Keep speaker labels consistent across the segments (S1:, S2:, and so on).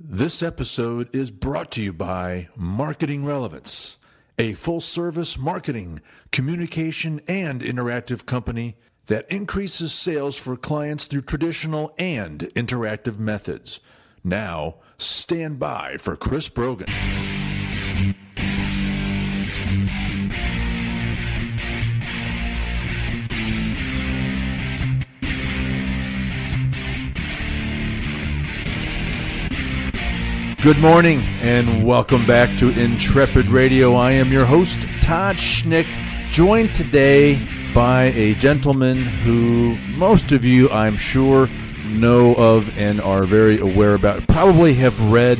S1: This episode is brought to you by Marketing Relevance, a full service marketing, communication, and interactive company that increases sales for clients through traditional and interactive methods. Now, stand by for Chris Brogan. Good morning and welcome back to Intrepid Radio. I am your host, Todd Schnick, joined today by a gentleman who most of you, I'm sure, know of and are very aware about. Probably have read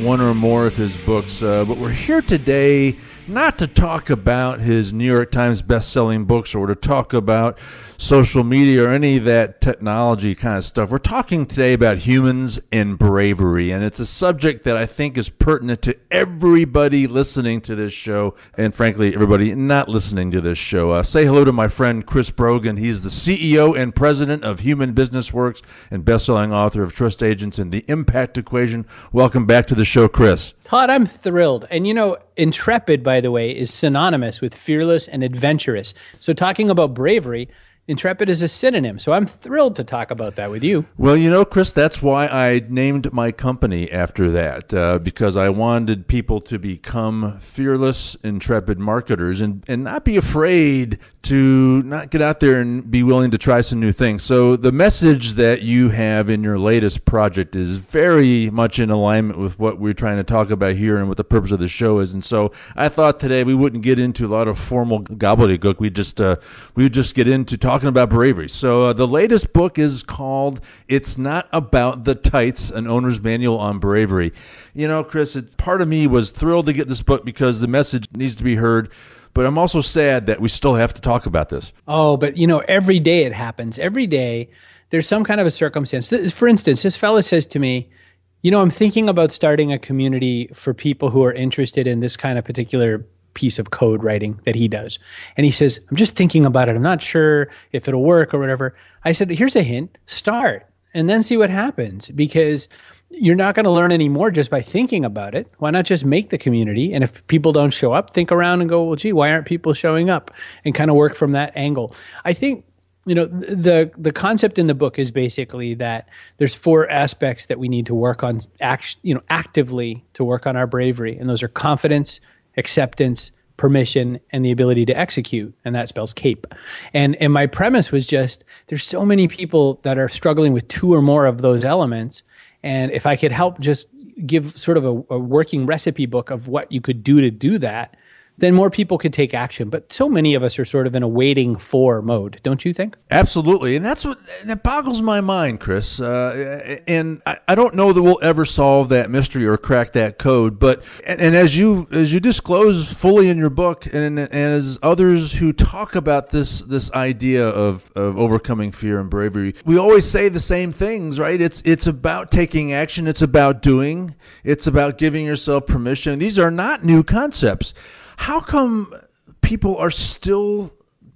S1: one or more of his books, uh, but we're here today not to talk about his New York Times best-selling books or to talk about social media or any of that technology kind of stuff. We're talking today about humans and bravery, and it's a subject that I think is pertinent to everybody listening to this show, and frankly, everybody not listening to this show. Uh, say hello to my friend Chris Brogan. He's the CEO and president of Human Business Works and best-selling author of Trust Agents and the Impact Equation. Welcome back to the show, Chris.
S2: Todd, I'm thrilled. And you know, intrepid, by the way, is synonymous with fearless and adventurous. So, talking about bravery, Intrepid is a synonym, so I'm thrilled to talk about that with you.
S1: Well, you know, Chris, that's why I named my company after that, uh, because I wanted people to become fearless, intrepid marketers and, and not be afraid to not get out there and be willing to try some new things. So, the message that you have in your latest project is very much in alignment with what we're trying to talk about here and what the purpose of the show is. And so, I thought today we wouldn't get into a lot of formal gobbledygook. We just uh, we would just get into talking talking about bravery. So uh, the latest book is called "It's Not About the Tights: An Owner's Manual on Bravery." You know, Chris, it, part of me was thrilled to get this book because the message needs to be heard. But I'm also sad that we still have to talk about this.
S2: Oh, but you know, every day it happens. Every day there's some kind of a circumstance. For instance, this fellow says to me, you know, I'm thinking about starting a community for people who are interested in this kind of particular piece of code writing that he does. And he says, I'm just thinking about it. I'm not sure if it'll work or whatever. I said, here's a hint start and then see what happens because you're not going to learn any more just by thinking about it. Why not just make the community? And if people don't show up, think around and go, well, gee, why aren't people showing up? And kind of work from that angle. I think you know the the concept in the book is basically that there's four aspects that we need to work on act, you know actively to work on our bravery and those are confidence acceptance, permission, and the ability to execute. And that spells CAPE. And, and my premise was just there's so many people that are struggling with two or more of those elements. And if I could help just give sort of a, a working recipe book of what you could do to do that, then more people could take action. But so many of us are sort of in a waiting for mode, don't you think?
S1: Absolutely, and that's what that boggles my mind, Chris. Uh, and I, I, don't know that we'll ever solve that mystery or crack that code. But and, and, as you as you disclose fully in your book, and, and as others who talk about this this idea of of overcoming fear and bravery, we always say the same things, right? It's it's about taking action. It's about doing. It's about giving yourself permission. These are not new concepts. How come people are still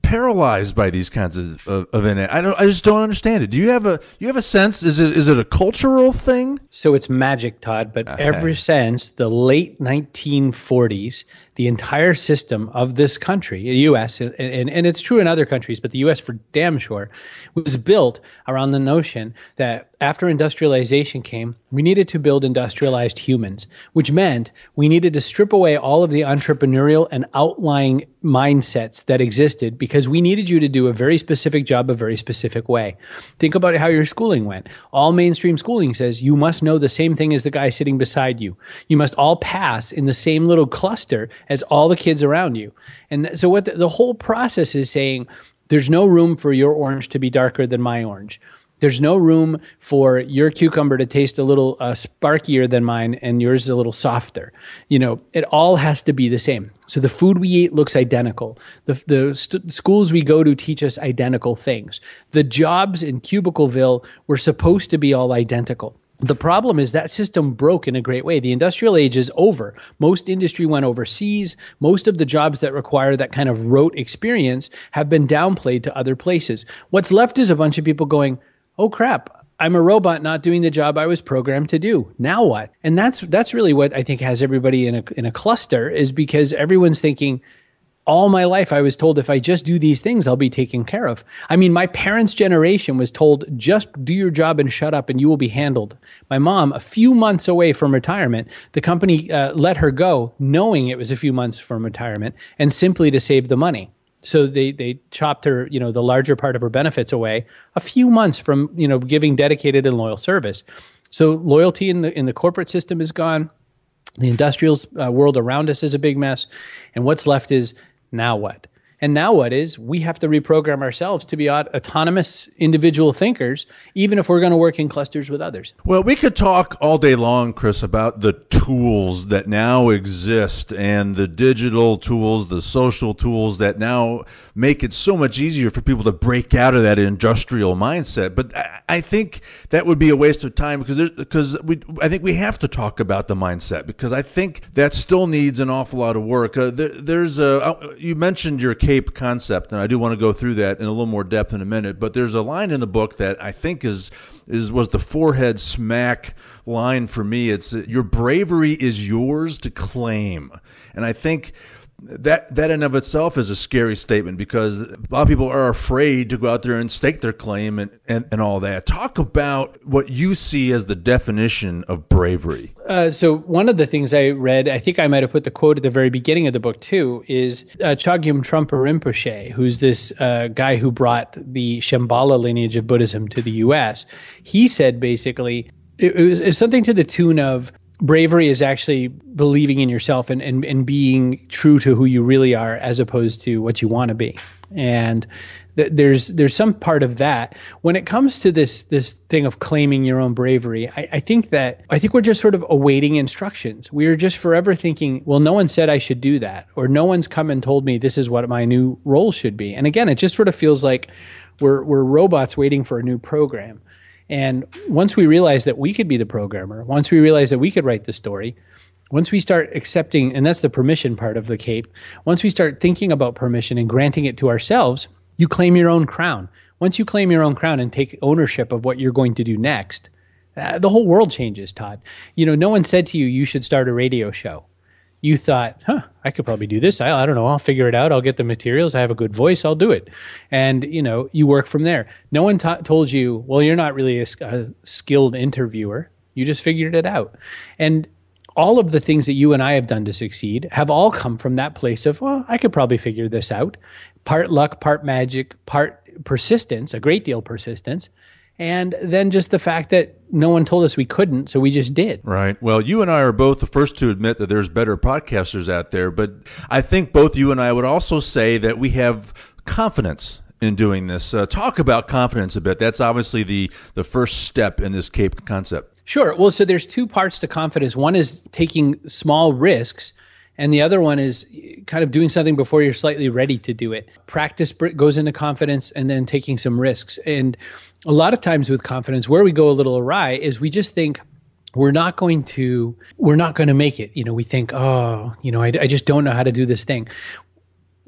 S1: paralyzed by these kinds of, of, of I don't. I just don't understand it. Do you have a you have a sense? Is it is it a cultural thing?
S2: So it's magic, Todd. But okay. ever since the late 1940s, the entire system of this country, the U.S., and, and, and it's true in other countries, but the U.S. for damn sure, was built around the notion that after industrialization came, we needed to build industrialized humans, which meant we needed to strip away all of the entrepreneurial and outlying mindsets that existed because we needed you to do a very specific job a very specific way. Think about how your schooling went. All mainstream schooling says you must know the same thing as the guy sitting beside you. You must all pass in the same little cluster as all the kids around you. And so what the, the whole process is saying there's no room for your orange to be darker than my orange. There's no room for your cucumber to taste a little uh, sparkier than mine and yours is a little softer. You know, it all has to be the same. So the food we eat looks identical. The, the st- schools we go to teach us identical things. The jobs in Cubicleville were supposed to be all identical. The problem is that system broke in a great way. The industrial age is over. Most industry went overseas. Most of the jobs that require that kind of rote experience have been downplayed to other places. What's left is a bunch of people going, oh crap, I'm a robot not doing the job I was programmed to do. Now what? And that's that's really what I think has everybody in a in a cluster is because everyone's thinking all my life I was told if I just do these things I'll be taken care of. I mean my parents' generation was told just do your job and shut up and you will be handled. My mom a few months away from retirement, the company uh, let her go knowing it was a few months from retirement and simply to save the money. So they they chopped her, you know, the larger part of her benefits away a few months from, you know, giving dedicated and loyal service. So loyalty in the in the corporate system is gone. The industrial uh, world around us is a big mess, and what's left is now what? And now what is we have to reprogram ourselves to be autonomous individual thinkers, even if we're going to work in clusters with others.
S1: Well, we could talk all day long, Chris, about the tools that now exist and the digital tools, the social tools that now make it so much easier for people to break out of that industrial mindset. But I think that would be a waste of time because because we I think we have to talk about the mindset because I think that still needs an awful lot of work. Uh, there, there's a uh, you mentioned your cape concept, and I do want to go through that in a little more depth in a minute. But there's a line in the book that I think is is was the forehead smack line for me. It's your bravery is yours to claim, and I think that that in of itself is a scary statement because a lot of people are afraid to go out there and stake their claim and, and, and all that. Talk about what you see as the definition of bravery.
S2: Uh, so one of the things I read, I think I might have put the quote at the very beginning of the book too, is uh, Chogyam Trungpa Rinpoche, who's this uh, guy who brought the Shambhala lineage of Buddhism to the U.S. He said basically it it was something to the tune of bravery is actually believing in yourself and, and, and being true to who you really are as opposed to what you want to be. And th- there's there's some part of that. When it comes to this this thing of claiming your own bravery, I, I think that I think we're just sort of awaiting instructions. We are just forever thinking, well, no one said I should do that, or no one's come and told me this is what my new role should be. And again, it just sort of feels like we're we're robots waiting for a new program. And once we realize that we could be the programmer, once we realize that we could write the story, once we start accepting, and that's the permission part of the cape, once we start thinking about permission and granting it to ourselves, you claim your own crown. Once you claim your own crown and take ownership of what you're going to do next, uh, the whole world changes, Todd. You know, no one said to you, you should start a radio show you thought, huh, I could probably do this. I, I don't know. I'll figure it out. I'll get the materials. I have a good voice. I'll do it. And, you know, you work from there. No one ta- told you, well, you're not really a, a skilled interviewer. You just figured it out. And all of the things that you and I have done to succeed have all come from that place of, well, I could probably figure this out. Part luck, part magic, part persistence, a great deal persistence, and then just the fact that no one told us we couldn't, so we just did.
S1: Right. Well, you and I are both the first to admit that there's better podcasters out there, but I think both you and I would also say that we have confidence in doing this. Uh, talk about confidence a bit. That's obviously the the first step in this CAPE concept.
S2: Sure. Well, so there's two parts to confidence. One is taking small risks and the other one is kind of doing something before you're slightly ready to do it. Practice goes into confidence and then taking some risks. And a lot of times with confidence, where we go a little awry is we just think, we're not going to we're not going to make it you know we think oh you know I, I just don't know how to do this thing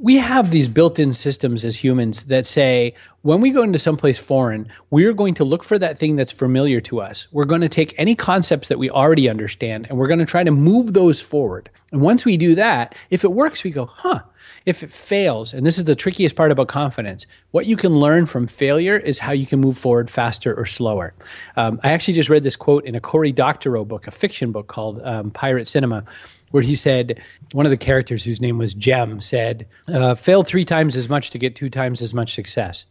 S2: we have these built-in systems as humans that say when we go into someplace foreign we're going to look for that thing that's familiar to us. We're going to take any concepts that we already understand and we're going to try to move those forward. And once we do that if it works we go huh. If it fails and this is the trickiest part about confidence. What you can learn from failure is how you can move forward faster or slower. Um, i actually just read this quote in a cory doctorow book a fiction book called um, pirate cinema where he said one of the characters whose name was Jem said, uh, "Fail three times as much to get two times as much success."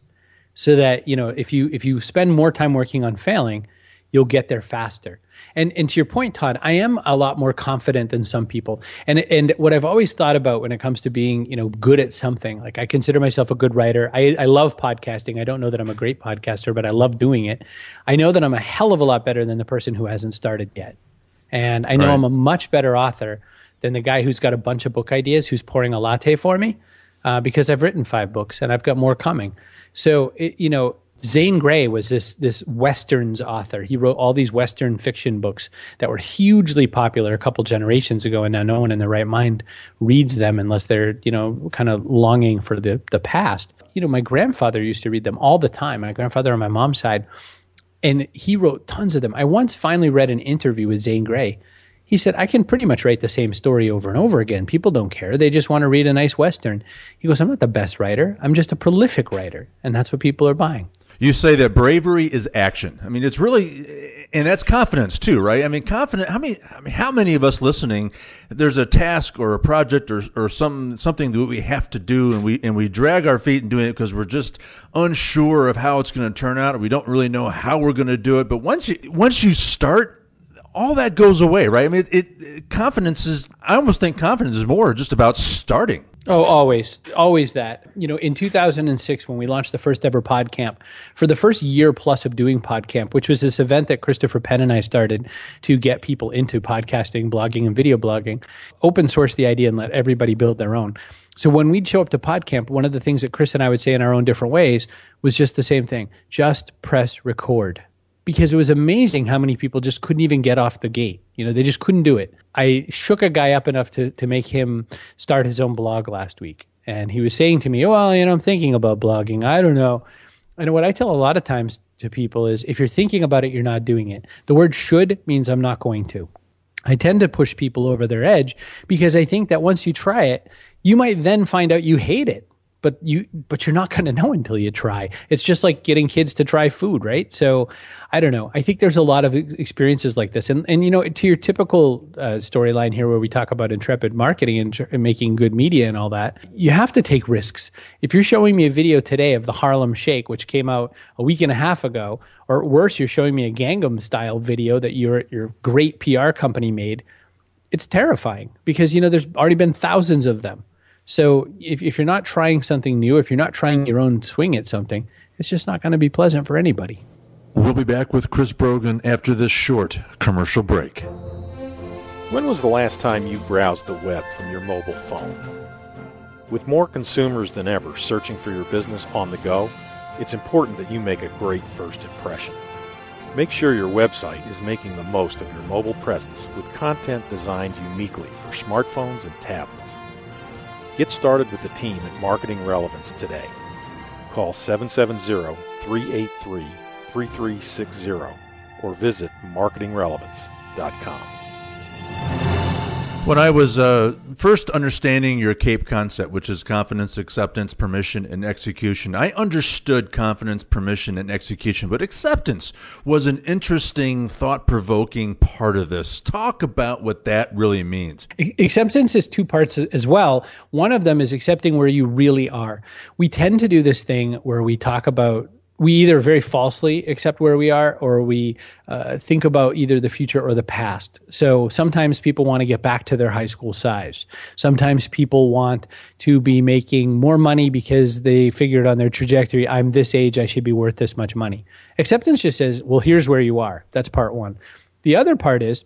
S2: So that you know, if you if you spend more time working on failing, you'll get there faster. And and to your point, Todd, I am a lot more confident than some people. And and what I've always thought about when it comes to being you know good at something, like I consider myself a good writer. I, I love podcasting. I don't know that I'm a great podcaster, but I love doing it. I know that I'm a hell of a lot better than the person who hasn't started yet. And I know right. I'm a much better author than the guy who's got a bunch of book ideas who's pouring a latte for me uh, because I've written five books and I've got more coming. So, it, you know, Zane Grey was this this westerns author. He wrote all these western fiction books that were hugely popular a couple generations ago, and now no one in their right mind reads them unless they're you know kind of longing for the the past. You know, my grandfather used to read them all the time. My grandfather on my mom's side And he wrote tons of them. I once finally read an interview with Zane Grey. He said, I can pretty much write the same story over and over again. People don't care. They just want to read a nice Western. He goes, I'm not the best writer. I'm just a prolific writer. And that's what people are buying.
S1: You say that bravery is action. I mean, it's really, and that's confidence too, right? I mean, confident. How many? I mean, how many of us listening? There's a task or a project or or some something that we have to do, and we and we drag our feet in doing it because we're just unsure of how it's going to turn out, or we don't really know how we're going to do it. But once you once you start all that goes away, right? I mean, it, it, confidence is. I almost think confidence is more just about starting.
S2: Oh, always, always that. You know, in 2006, when we launched the first ever PodCamp, for the first year plus of doing PodCamp, which was this event that Christopher Penn and I started to get people into podcasting, blogging, and video blogging, open source the idea and let everybody build their own. So when we'd show up to PodCamp, one of the things that Chris and I would say in our own different ways was just the same thing: just press record because it was amazing how many people just couldn't even get off the gate. You know, they just couldn't do it. I shook a guy up enough to, to make him start his own blog last week. And he was saying to me, well, you know, I'm thinking about blogging. I don't know. And what I tell a lot of times to people is if you're thinking about it, you're not doing it. The word should means I'm not going to. I tend to push people over their edge because I think that once you try it, you might then find out you hate it but you but you're not going to know until you try. It's just like getting kids to try food right? So i don't know. I think there's a lot of experiences like this. And and you know to your typical uh, storyline here where we talk about intrepid marketing and, tr- and, making good media and all that you have to take risks. If you're showing me a video today of the harlem shake which came out a week and a half ago or worse you're showing me a gangnam style video that your your great pr company made it's terrifying because you know there's already been thousands of them so if, if you're not trying something new, if you're not trying your own swing at something, it's just not going to be pleasant for anybody.
S1: We'll be back with Chris Brogan after this short commercial break.
S3: When was the last time you browsed the web from your mobile phone? With more consumers than ever searching for your business on the go, it's important that you make a great first impression. Make sure your website is making the most of your mobile presence with content designed uniquely for smartphones and tablets. Get started with the team at Marketing Relevance today. Call 770 383 3360 or visit marketingrelevance.com.
S1: When I was uh, first understanding your CAPE concept, which is confidence, acceptance, permission, and execution, I understood confidence, permission, and execution, but acceptance was an interesting, thought provoking part of this. Talk about what that really means.
S2: Acceptance is two parts as well. One of them is accepting where you really are. We tend to do this thing where we talk about we either very falsely accept where we are or we uh, think about either the future or the past. So sometimes people want to get back to their high school size. Sometimes people want to be making more money because they figured on their trajectory, I'm this age, I should be worth this much money. Acceptance just says, well, here's where you are. That's part one. The other part is,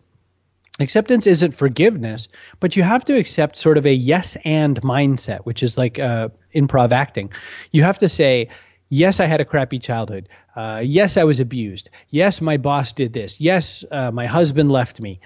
S2: Acceptance isn't forgiveness, but you have to accept sort of a yes and mindset, which is like uh, improv acting. You have to say, yes, I had a crappy childhood. Uh, yes, I was abused. Yes, my boss did this. Yes, uh, my husband left me.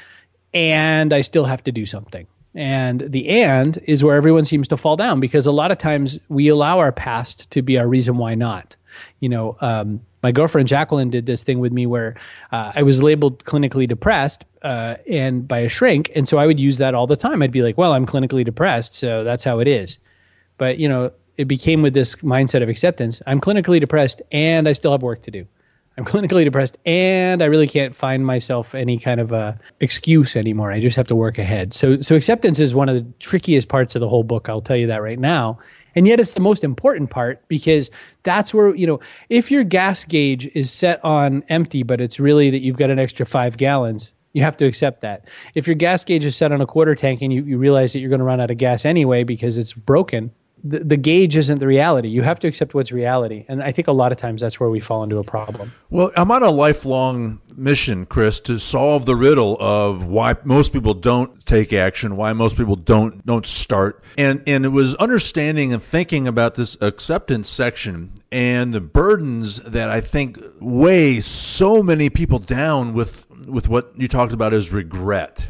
S2: And I still have to do something. And the and is where everyone seems to fall down because a lot of times we allow our past to be our reason why not. You know, um, my girlfriend Jacqueline did this thing with me where uh, I was labeled clinically depressed uh, and by a shrink, and so I would use that all the time. I'd be like, "Well, I'm clinically depressed, so that's how it is." But you know, it became with this mindset of acceptance. I'm clinically depressed and I still have work to do. I'm clinically depressed and I really can't find myself any kind of a excuse anymore. I just have to work ahead. So so acceptance is one of the trickiest parts of the whole book, I'll tell you that right now. And yet it's the most important part because that's where, you know, if your gas gauge is set on empty but it's really that you've got an extra 5 gallons, you have to accept that. If your gas gauge is set on a quarter tank and you, you realize that you're going to run out of gas anyway because it's broken, the, the gauge isn't the reality. You have to accept what's reality. And I think a lot of times that's where we fall into a problem.
S1: Well, I'm on a lifelong mission, Chris, to solve the riddle of why most people don't take action, why most people don't don't start. And and it was understanding and thinking about this acceptance section and the burdens that I think weigh so many people down with with what you talked about as regret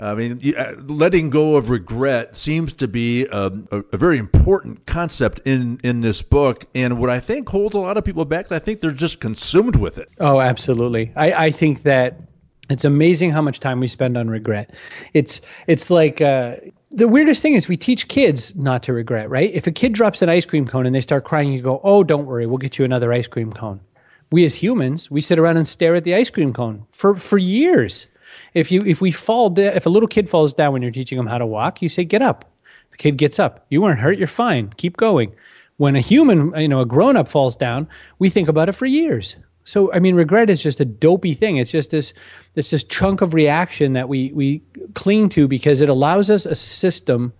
S1: I mean, uh, letting go of regret seems to be a, a, a, very important concept in, in this book. And what I think holds a lot of people back, I think they're just consumed with it.
S2: Oh, absolutely. I, I think that it's amazing how much time we spend on regret. It's it's like uh, the weirdest thing is we teach kids not to regret, right? If a kid drops an ice cream cone and they start crying, you go, "Oh, don't worry, we'll get you another ice cream cone." We as humans, we sit around and stare at the ice cream cone for for years. If you if we fall if a little kid falls down when you're teaching them how to walk, you say, "Get up." The kid gets up. You weren't hurt. You're fine. Keep going. When a human, you know, a grown up falls down, we think about it for years. So I mean, regret is just a dopey thing. It's just this it's this chunk of reaction that we we cling to because it allows us a system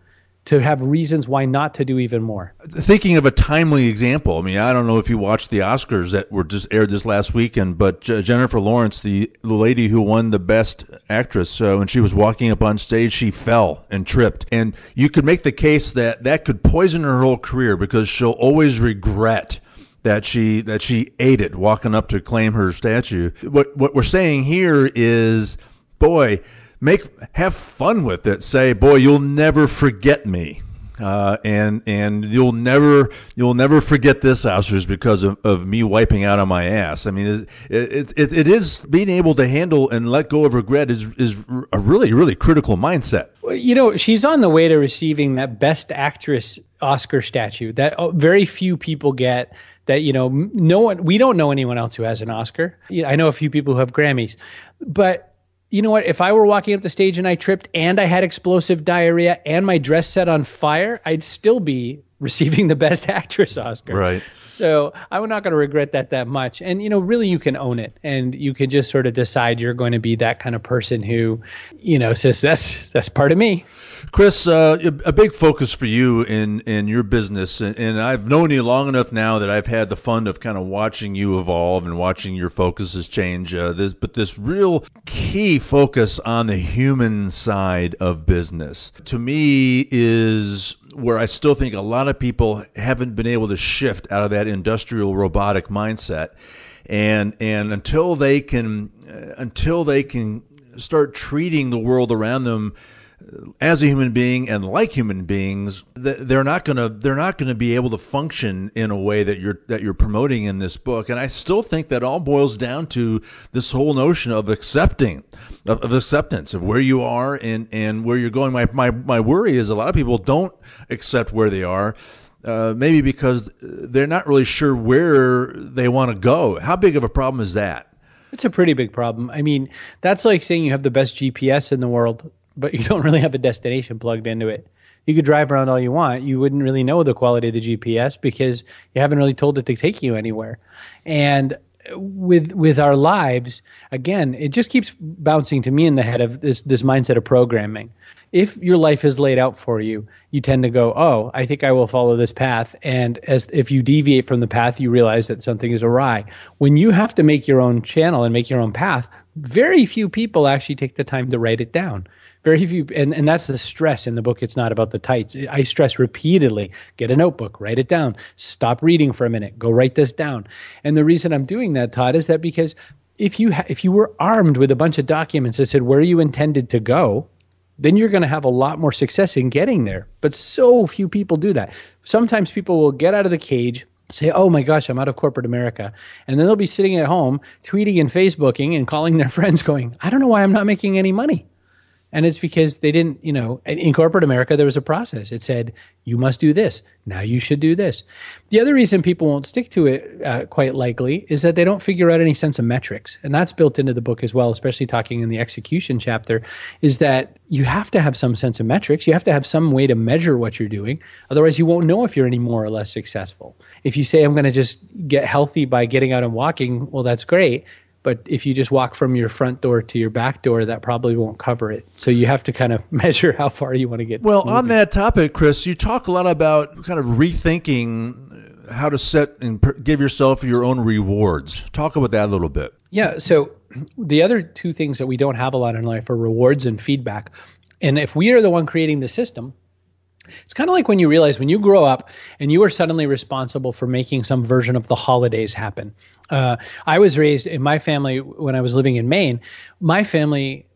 S2: to have reasons why not to do even more.
S1: Thinking of a timely example, I mean, I don't know if you watched the Oscars that were just aired this last weekend, but Jennifer Lawrence, the, lady who won the Best Actress, so uh, when she was walking up on stage, she fell and tripped, and you could make the case that that could poison her whole career because she'll always regret that she that she ate it walking up to claim her statue. What what we're saying here is, boy, make have fun with it. Say, boy, you'll never forget me. Uh, and and you'll never you'll never forget this Oscars because of, of me wiping out on my ass. I mean, it, it, it is being able to handle and let go of regret is is a really really critical mindset.
S2: You know, she's on the way to receiving that Best Actress Oscar statue that uh, very few people get that you know no one we don't know anyone else who has an Oscar. I know a few people who have Grammys, but you know what? If I were walking up the stage and I tripped and I had explosive diarrhea and my dress set on fire, I'd still be receiving the best actress Oscar.
S1: Right.
S2: So I'm not going to regret that that much. And you know, really, you can own it, and you can just sort of decide you're going to be that kind of person who, you know, says that's that's part of me.
S1: Chris, uh, a big focus for you in, in your business, and I've known you long enough now that I've had the fun of kind of watching you evolve and watching your focuses change. Uh, this, but this real key focus on the human side of business, to me, is where I still think a lot of people haven't been able to shift out of that industrial robotic mindset, and and until they can, uh, until they can start treating the world around them as a human being and like human beings, they're not gonna they're not gonna be able to function in a way that you're that you're promoting in this book. And I still think that all boils down to this whole notion of accepting of, of acceptance of where you are and and where you're going. My my my worry is a lot of people don't accept where they are. Uh, maybe because they're not really sure where they want to go. How big of a problem is that?
S2: It's a pretty big problem. I mean, that's like saying you have the best GPS in the world but you don't really have a destination plugged into it. You could drive around all you want. You wouldn't really know the quality of the GPS because you haven't really told it to take you anywhere. And with with our lives, again, it just keeps bouncing to me in the head of this this mindset of programming. If your life is laid out for you, you tend to go, "Oh, I think I will follow this path." And as if you deviate from the path, you realize that something is awry. When you have to make your own channel and make your own path, very few people actually take the time to write it down very few and, and that's the stress in the book. It's not about the tights. I stress repeatedly get a notebook write it down stop reading for a minute go write this down. And the reason i'm doing that todd is that because if you ha- if you were armed with a bunch of documents that said where you intended to go then you're going to have a lot more success in getting there. But so few people do that. Sometimes people will get out of the cage say, oh my gosh, I'm out of corporate America. And then they'll be sitting at home tweeting and Facebooking and calling their friends, going, I don't know why I'm not making any money. And it's because they didn't, you know, in corporate America, there was a process. It said, you must do this. Now you should do this. The other reason people won't stick to it, uh, quite likely, is that they don't figure out any sense of metrics. And that's built into the book as well, especially talking in the execution chapter, is that you have to have some sense of metrics. You have to have some way to measure what you're doing. Otherwise, you won't know if you're any more or less successful. If you say, I'm going to just get healthy by getting out and walking, well, that's great but if you just walk from your front door to your back door, that probably won't cover it. So you have to kind of measure how far you want to get.
S1: Well, moving. on that topic, Chris, you talk a lot about kind of rethinking how to set and give yourself your own rewards. Talk about that a little bit.
S2: Yeah. So the other two things that we don't have a lot in life are rewards and feedback. And if we are the one creating the system, it's kind of like when you realize when you grow up and you are suddenly responsible for making some version of the holidays happen. Uh, I was raised in my family when I was living in Maine. My family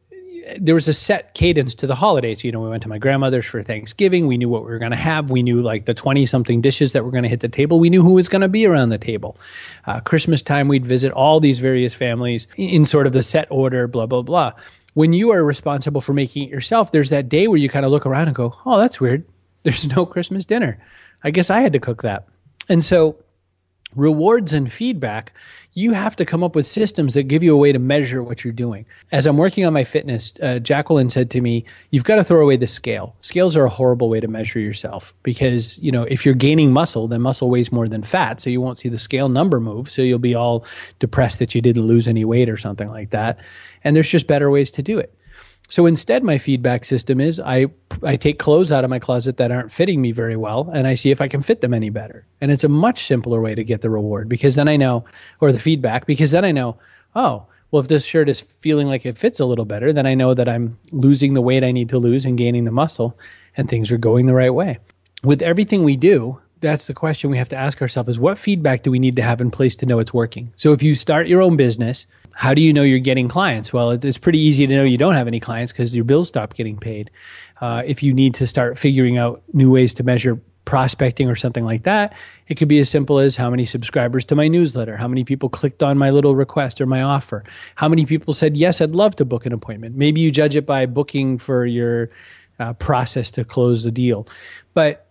S2: there was a set cadence to the holidays. You know, we went to my grandmother's for Thanksgiving. We knew what we were going to have. We knew like the 20 something dishes that were going to hit the table. We knew who was going to be around the table. Uh, Christmas time, we'd visit all these various families in sort of the set order, blah, blah, blah. When you are responsible for making it yourself, there's that day where you kind of look around and go, oh, that's weird. There's no Christmas dinner. I guess I had to cook that. And so, rewards and feedback, you have to come up with systems that give you a way to measure what you're doing. As I'm working on my fitness, uh, Jacqueline said to me, "You've got to throw away the scale. Scales are a horrible way to measure yourself because you know if you're gaining muscle, then muscle weighs more than fat, so you won't see the scale number move. So you'll be all depressed that you didn't lose any weight or something like that. And there's just better ways to do it." So instead, my feedback system is I I take clothes out of my closet that aren't fitting me very well, and I see if I can fit them any better. And it's a much simpler way to get the reward because then I know, or the feedback, because then I know, oh, well, if this shirt is feeling like it fits a little better, then I know that I'm losing the weight I need to lose and gaining the muscle, and things are going the right way. With everything we do, that's the question we have to ask ourselves is what feedback do we need to have in place to know it's working? So if you start your own business, how do you know you're getting clients? Well, it's pretty easy to know you don't have any clients because your bills stop getting paid. Uh, if you need to start figuring out new ways to measure prospecting or something like that, it could be as simple as how many subscribers to my newsletter, how many people clicked on my little request or my offer, how many people said, Yes, I'd love to book an appointment. Maybe you judge it by booking for your uh, process to close the deal. But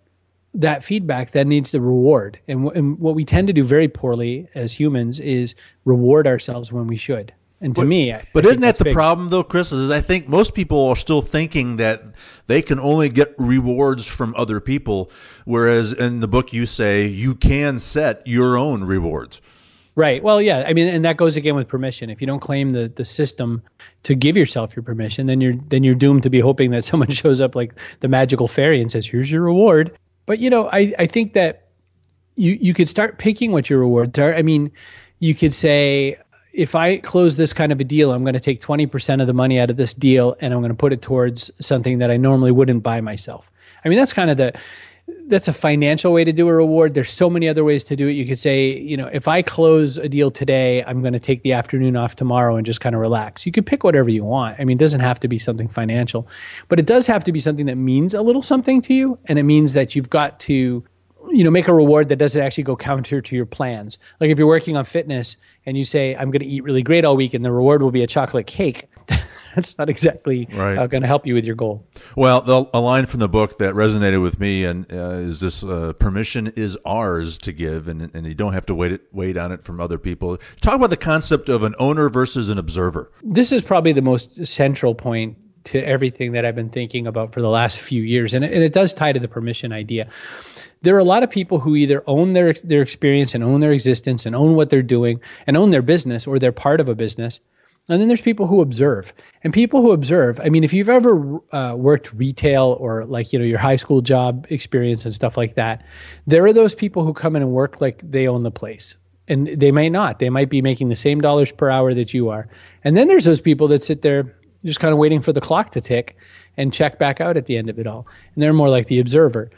S2: that feedback then needs the reward. And, w- and what we tend to do very poorly as humans is reward ourselves when we should. And to
S1: but,
S2: me, I,
S1: but
S2: I
S1: isn't that the
S2: big.
S1: problem though, Chris? Is I think most people are still thinking that they can only get rewards from other people, whereas in the book you say you can set your own rewards.
S2: Right. Well, yeah. I mean, and that goes again with permission. If you don't claim the the system to give yourself your permission, then you're then you're doomed to be hoping that someone shows up like the magical fairy and says, "Here's your reward." But you know, I I think that you you could start picking what your rewards are. I mean, you could say if I close this kind of a deal, I'm going to take 20% of the money out of this deal and I'm going to put it towards something that I normally wouldn't buy myself. I mean, that's kind of the that's a financial way to do a reward. There's so many other ways to do it. You could say, you know, if I close a deal today, I'm going to take the afternoon off tomorrow and just kind of relax. You could pick whatever you want. I mean, it doesn't have to be something financial, but it does have to be something that means a little something to you. And it means that you've got to, you know, make a reward that doesn't actually go counter to your plans. Like if you're working on fitness and you say, I'm going to eat really great all week and the reward will be a chocolate cake. that's not exactly right. uh, going to help you with your goal.
S1: Well, the, a line from the book that resonated with me and uh, is this: uh, "Permission is ours to give, and and you don't have to wait it, wait on it from other people." Talk about the concept of an owner versus an observer.
S2: This is probably the most central point to everything that I've been thinking about for the last few years, and it, and it does tie to the permission idea there are a lot of people who either own their their experience and own their existence and own what they're doing and own their business or they're part of a business and then there's people who observe. And people who observe, I mean, if you've ever uh, worked retail or like, you know, your high school job experience and stuff like that, there are those people who come in and work like they own the place. And they may not. They might be making the same dollars per hour that you are. And then there's those people that sit there just kind of waiting for the clock to tick and check back out at the end of it all. And they're more like the observer.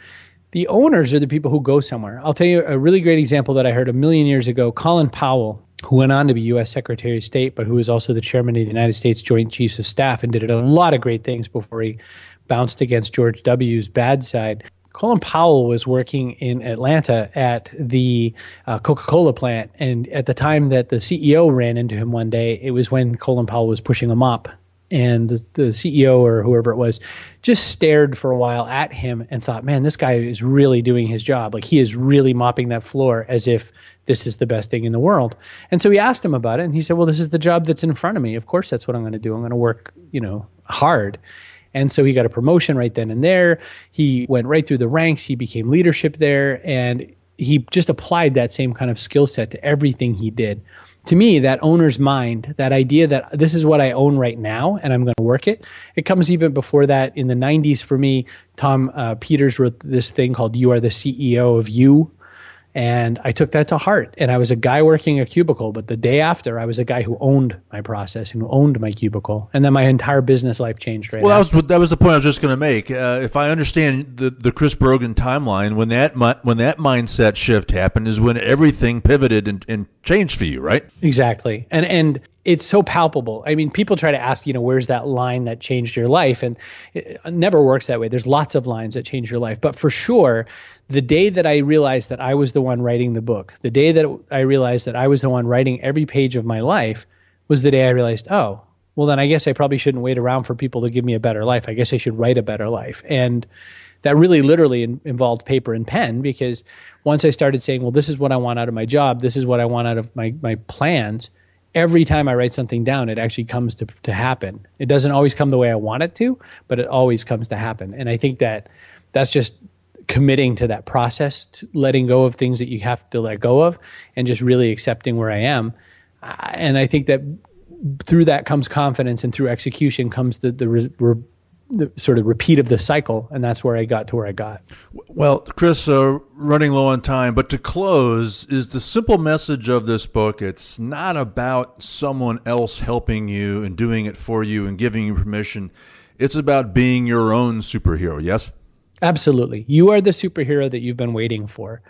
S2: The owners are the people who go somewhere. I'll tell you a really great example that I heard a million years ago. Colin Powell who went on to be U.S. Secretary of State, but who was also the chairman of the United States Joint Chiefs of Staff and did a lot of great things before he bounced against George W.'s bad side. Colin Powell was working in Atlanta at the uh, Coca Cola plant. And at the time that the CEO ran into him one day, it was when Colin Powell was pushing him up and the, the, CEO or whoever it was just stared for a while at him and thought, man, this guy is really doing his job. Like he is really mopping that floor as if this is the best thing in the world. And so he asked him about it and he said, well, this is the job that's in front of me. Of course, that's what I'm going to do. I'm going to work, you know, hard. And so he got a promotion right then and there. He went right through the ranks. He became leadership there and he just applied that same kind of skill set to everything he did to me, that owner's mind, that idea that this is what I own right now and I'm going to work it, it comes even before that. In the 90s, for me, Tom uh, Peters wrote this thing called You Are the CEO of You. And I took that to heart. And I was a guy working a cubicle, but the day after, I was a guy who owned my process and who owned my cubicle. And then my entire business life changed right
S1: Well,
S2: after.
S1: that was that was the point I was just going to make. Uh, if I understand the the Chris Brogan timeline, when that when that mindset shift happened, is when everything pivoted and, and changed for you, right?
S2: Exactly. And and it's so palpable. I mean, people try to ask, you know, where's that line that changed your life? And it never works that way. There's lots of lines that change your life. But for sure, the day that I realized that I was the one writing the book, the day that I realized that I was the one writing every page of my life was the day I realized, oh, well, then I guess I probably shouldn't wait around for people to give me a better life. I guess I should write a better life. And that really literally in, involved paper and pen because once I started saying, well, this is what I want out of my job, this is what I want out of my, my plans – every time I write something down, it actually comes to, to happen. It doesn't always come the way I want it to, but it always comes to happen. And I think that that's just committing to that process, to letting go of things that you have to let go of, and just really accepting where I am. And I think that through that comes confidence, and through execution comes the the re, re, the sort of repeat of the cycle, and that's where I got to where I got.
S1: Well, Chris, uh, running low on time, but to close is the simple message of this book. It's not about someone else helping you and doing it for you and giving you permission. It's about being your own superhero. Yes.
S2: Absolutely. You are the superhero that you've been waiting for.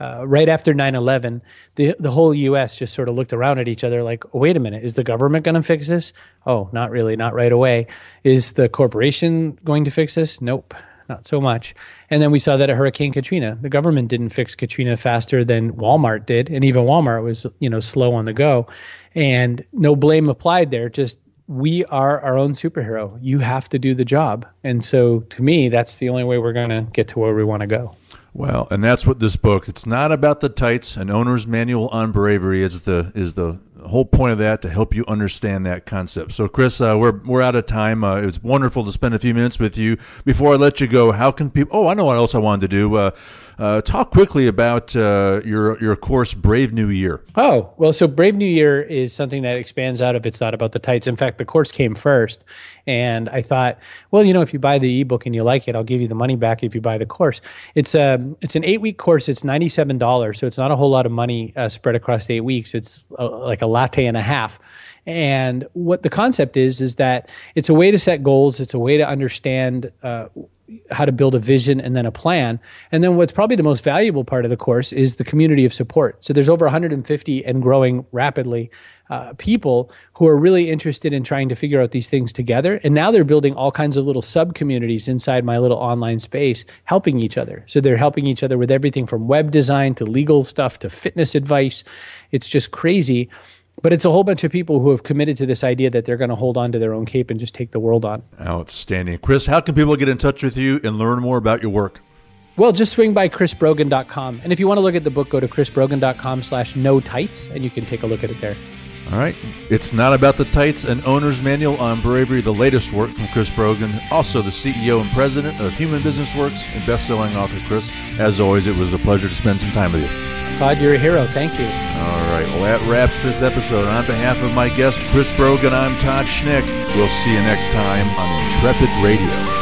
S2: Uh, right after 9 11, the, the whole U.S. just sort of looked around at each other like, wait a minute, is the government going to fix this? Oh, not really, not right away. Is the corporation going to fix this? Nope, not so much. And then we saw that at Hurricane Katrina. The government didn't fix Katrina faster than Walmart did. And even Walmart was, you know, slow on the go. And no blame applied there, just we are our own superhero. You have to do the job. And so to me, that's the only way we're going to get to where we want to go.
S1: Well, and that's what this book. It's not about the tights. An owner's manual on bravery is the is the whole point of that to help you understand that concept. So, Chris, uh, we're we're out of time. Uh, it was wonderful to spend a few minutes with you. Before I let you go, how can people? Oh, I know what else I wanted to do. Uh, uh, talk quickly about uh, your your course, Brave New Year.
S2: Oh well, so Brave New Year is something that expands out of it's not about the tights. In fact, the course came first, and I thought, well, you know, if you buy the ebook and you like it, I'll give you the money back if you buy the course. It's a um, it's an eight week course. It's ninety seven dollars, so it's not a whole lot of money uh, spread across eight weeks. It's uh, like a latte and a half. And what the concept is is that it's a way to set goals. It's a way to understand uh, how to build a vision and then a plan. And then what's probably the most valuable part of the course is the community of support. So there's over 150 and growing rapidly uh, people who are really interested in trying to figure out these things together. And now they're building all kinds of little sub communities inside my little online space, helping each other. So they're helping each other with everything from web design to legal stuff to fitness advice. It's just crazy. But it's a whole bunch of people who have committed to this idea that they're going to hold on to their own cape and just take the world on.
S1: Outstanding. Chris, how can people get in touch with you and learn more about your work?
S2: Well, just swing by chrisbrogan.com. And if you want to look at the book, go to chrisbrogan.com slash no tights, and you can take a look at it there.
S1: All right. It's not about the tights, an owner's manual on bravery, the latest work from Chris Brogan, also the CEO and president of Human Business Works and best-selling author Chris. As always, it was a pleasure to spend some time with you.
S2: Todd, you're a hero. Thank you.
S1: All right. Well, that wraps this episode. On behalf of my guest, Chris Brogan, I'm Todd Schnick. We'll see you next time on Intrepid Radio.